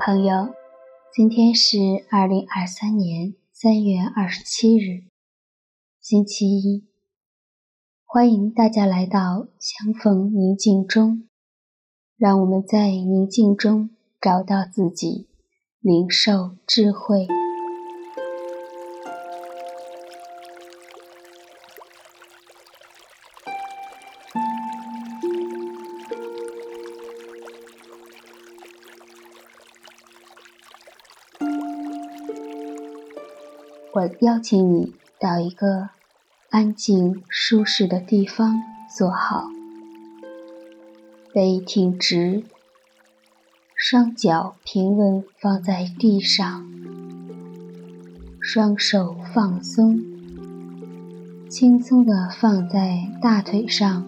朋友，今天是二零二三年三月二十七日，星期一。欢迎大家来到相逢宁静中，让我们在宁静中找到自己，领受智慧。我邀请你到一个安静舒适的地方坐好，背挺直，双脚平稳放在地上，双手放松，轻松地放在大腿上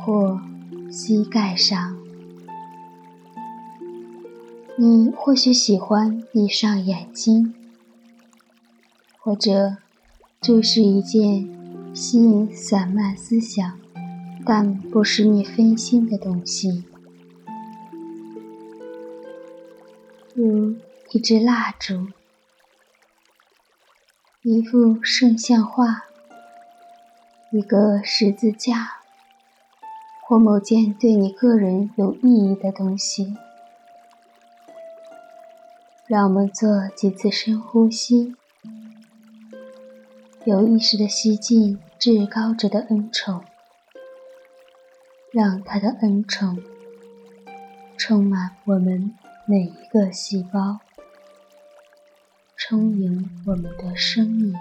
或膝盖上。你或许喜欢闭上眼睛，或者这是一件吸引散漫思想，但不使你分心的东西，如一支蜡烛、一幅圣像画、一个十字架，或某件对你个人有意义的东西。让我们做几次深呼吸，有意识的吸进至高者的恩宠，让他的恩宠充满我们每一个细胞，充盈我们的生命，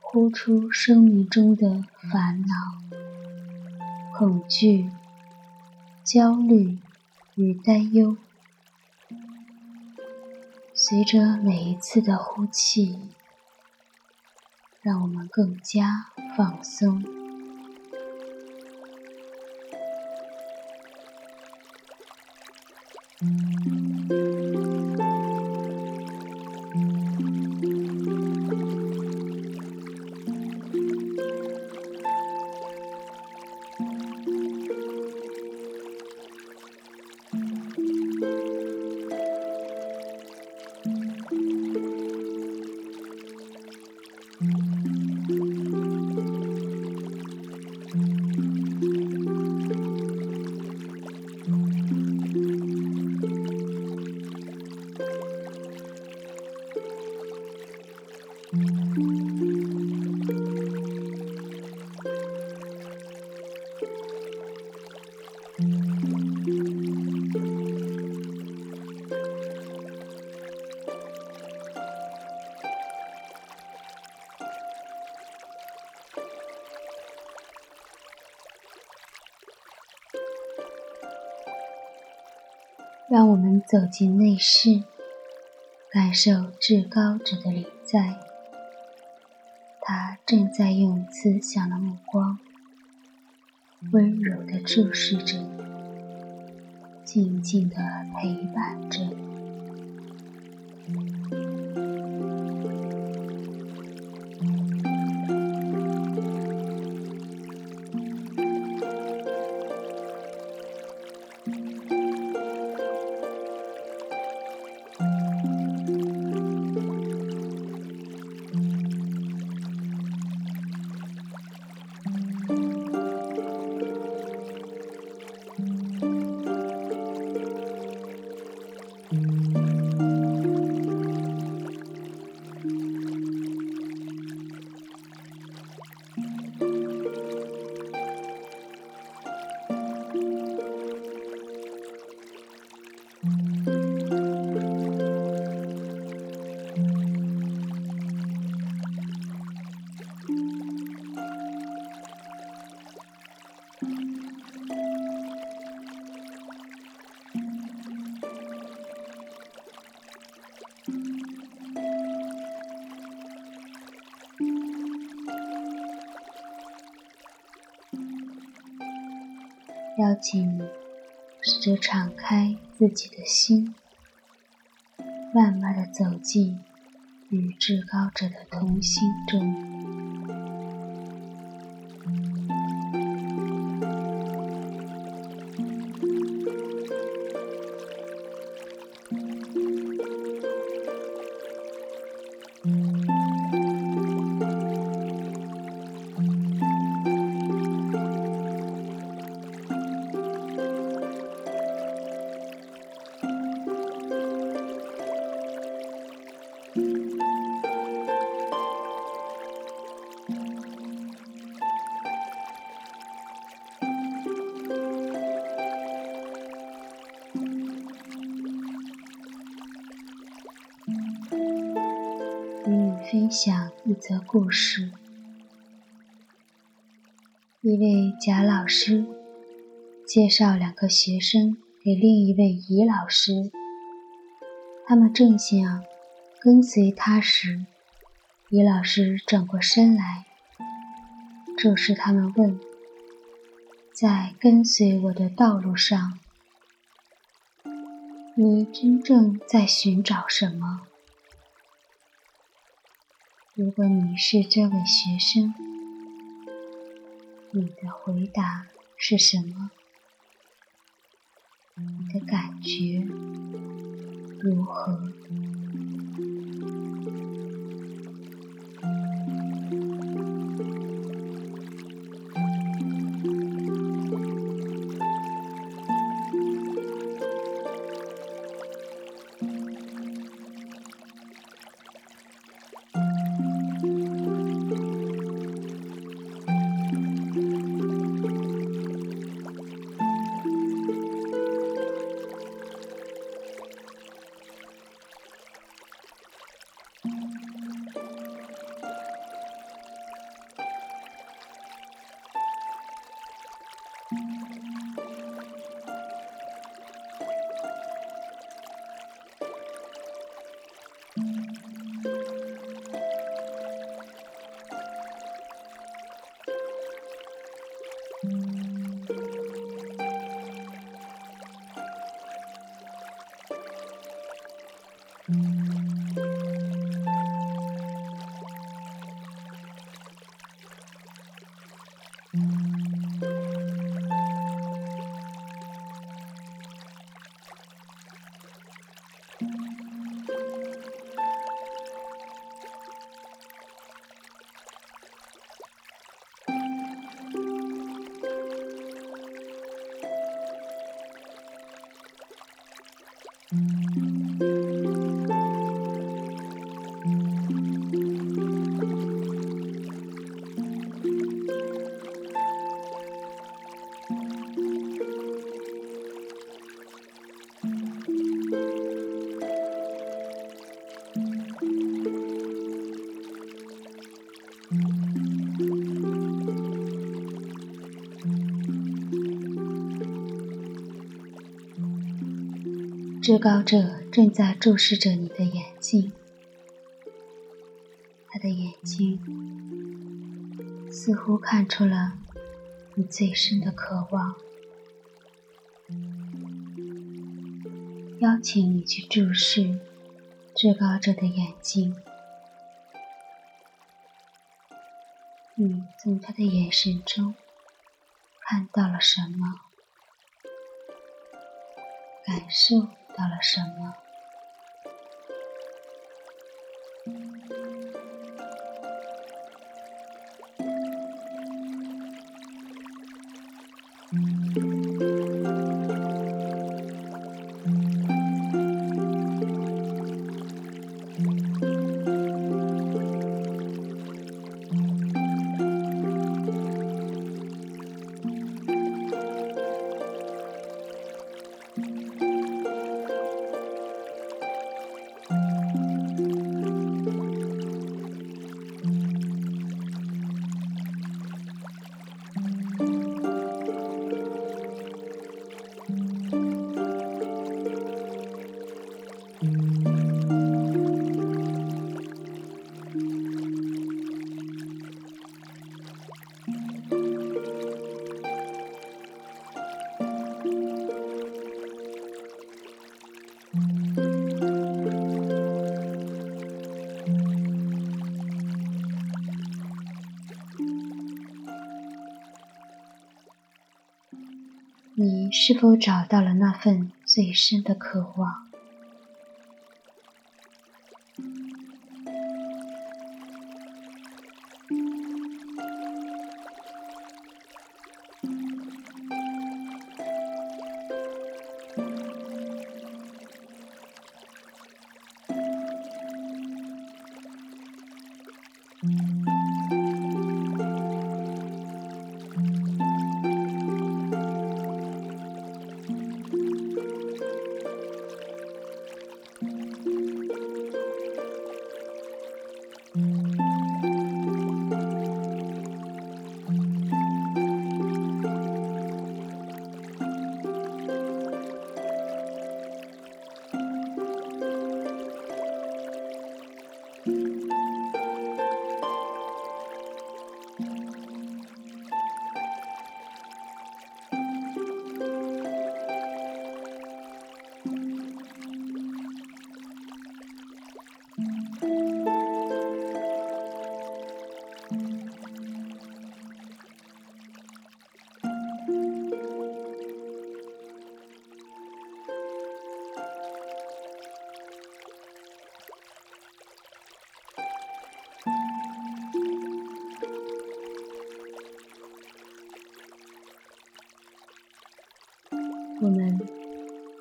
呼出生命中的烦恼、恐惧、焦虑。与担忧，随着每一次的呼气，让我们更加放松。让我们走进内室，感受至高者的临在。他正在用慈祥的目光，温柔地注视着你，静静地陪伴着你。邀请你试着敞开自己的心，慢慢的走进与至高者的同心中。享一则故事。一位贾老师介绍两个学生给另一位乙老师，他们正想跟随他时，乙老师转过身来，注视他们问：“在跟随我的道路上，你真正在寻找什么？”如果你是这位学生，你的回答是什么？你的感觉如何？至高者正在注视着你的眼睛，他的眼睛似乎看出了你最深的渴望，邀请你去注视至高者的眼睛。你从他的眼神中看到了什么？感受到了什么？你是否找到了那份最深的渴望？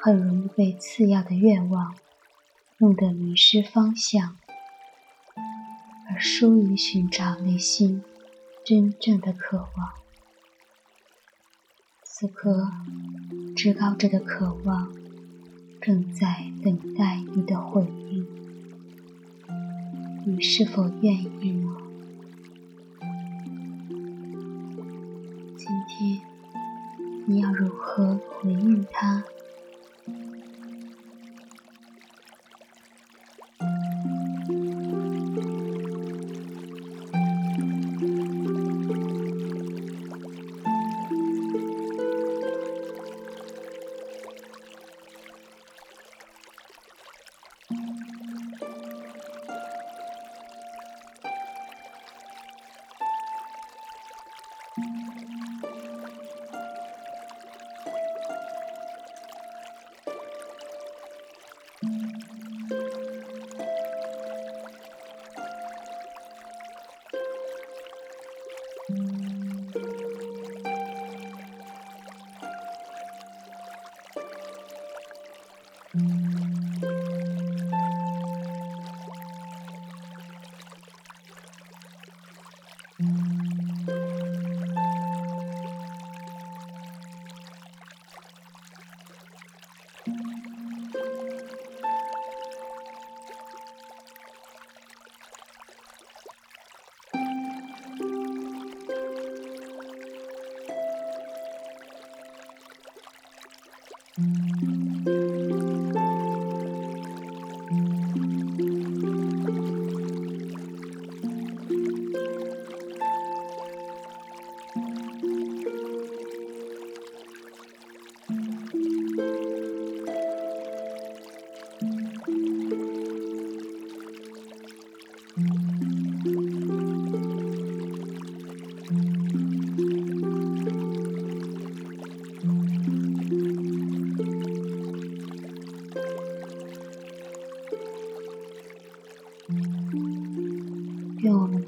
很容易被次要的愿望弄得迷失方向，而疏于寻找内心真正的渴望。此刻，至高者的渴望正在等待你的回应，你是否愿意呢？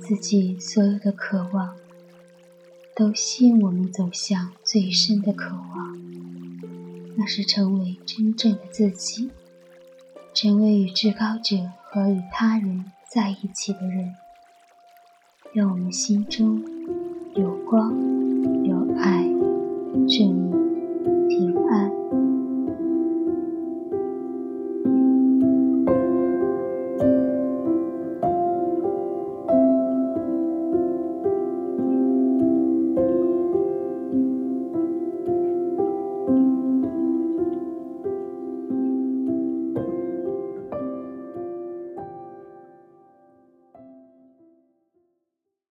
自己所有的渴望，都吸引我们走向最深的渴望，那是成为真正的自己，成为与至高者和与他人在一起的人。愿我们心中有光，有爱，正义。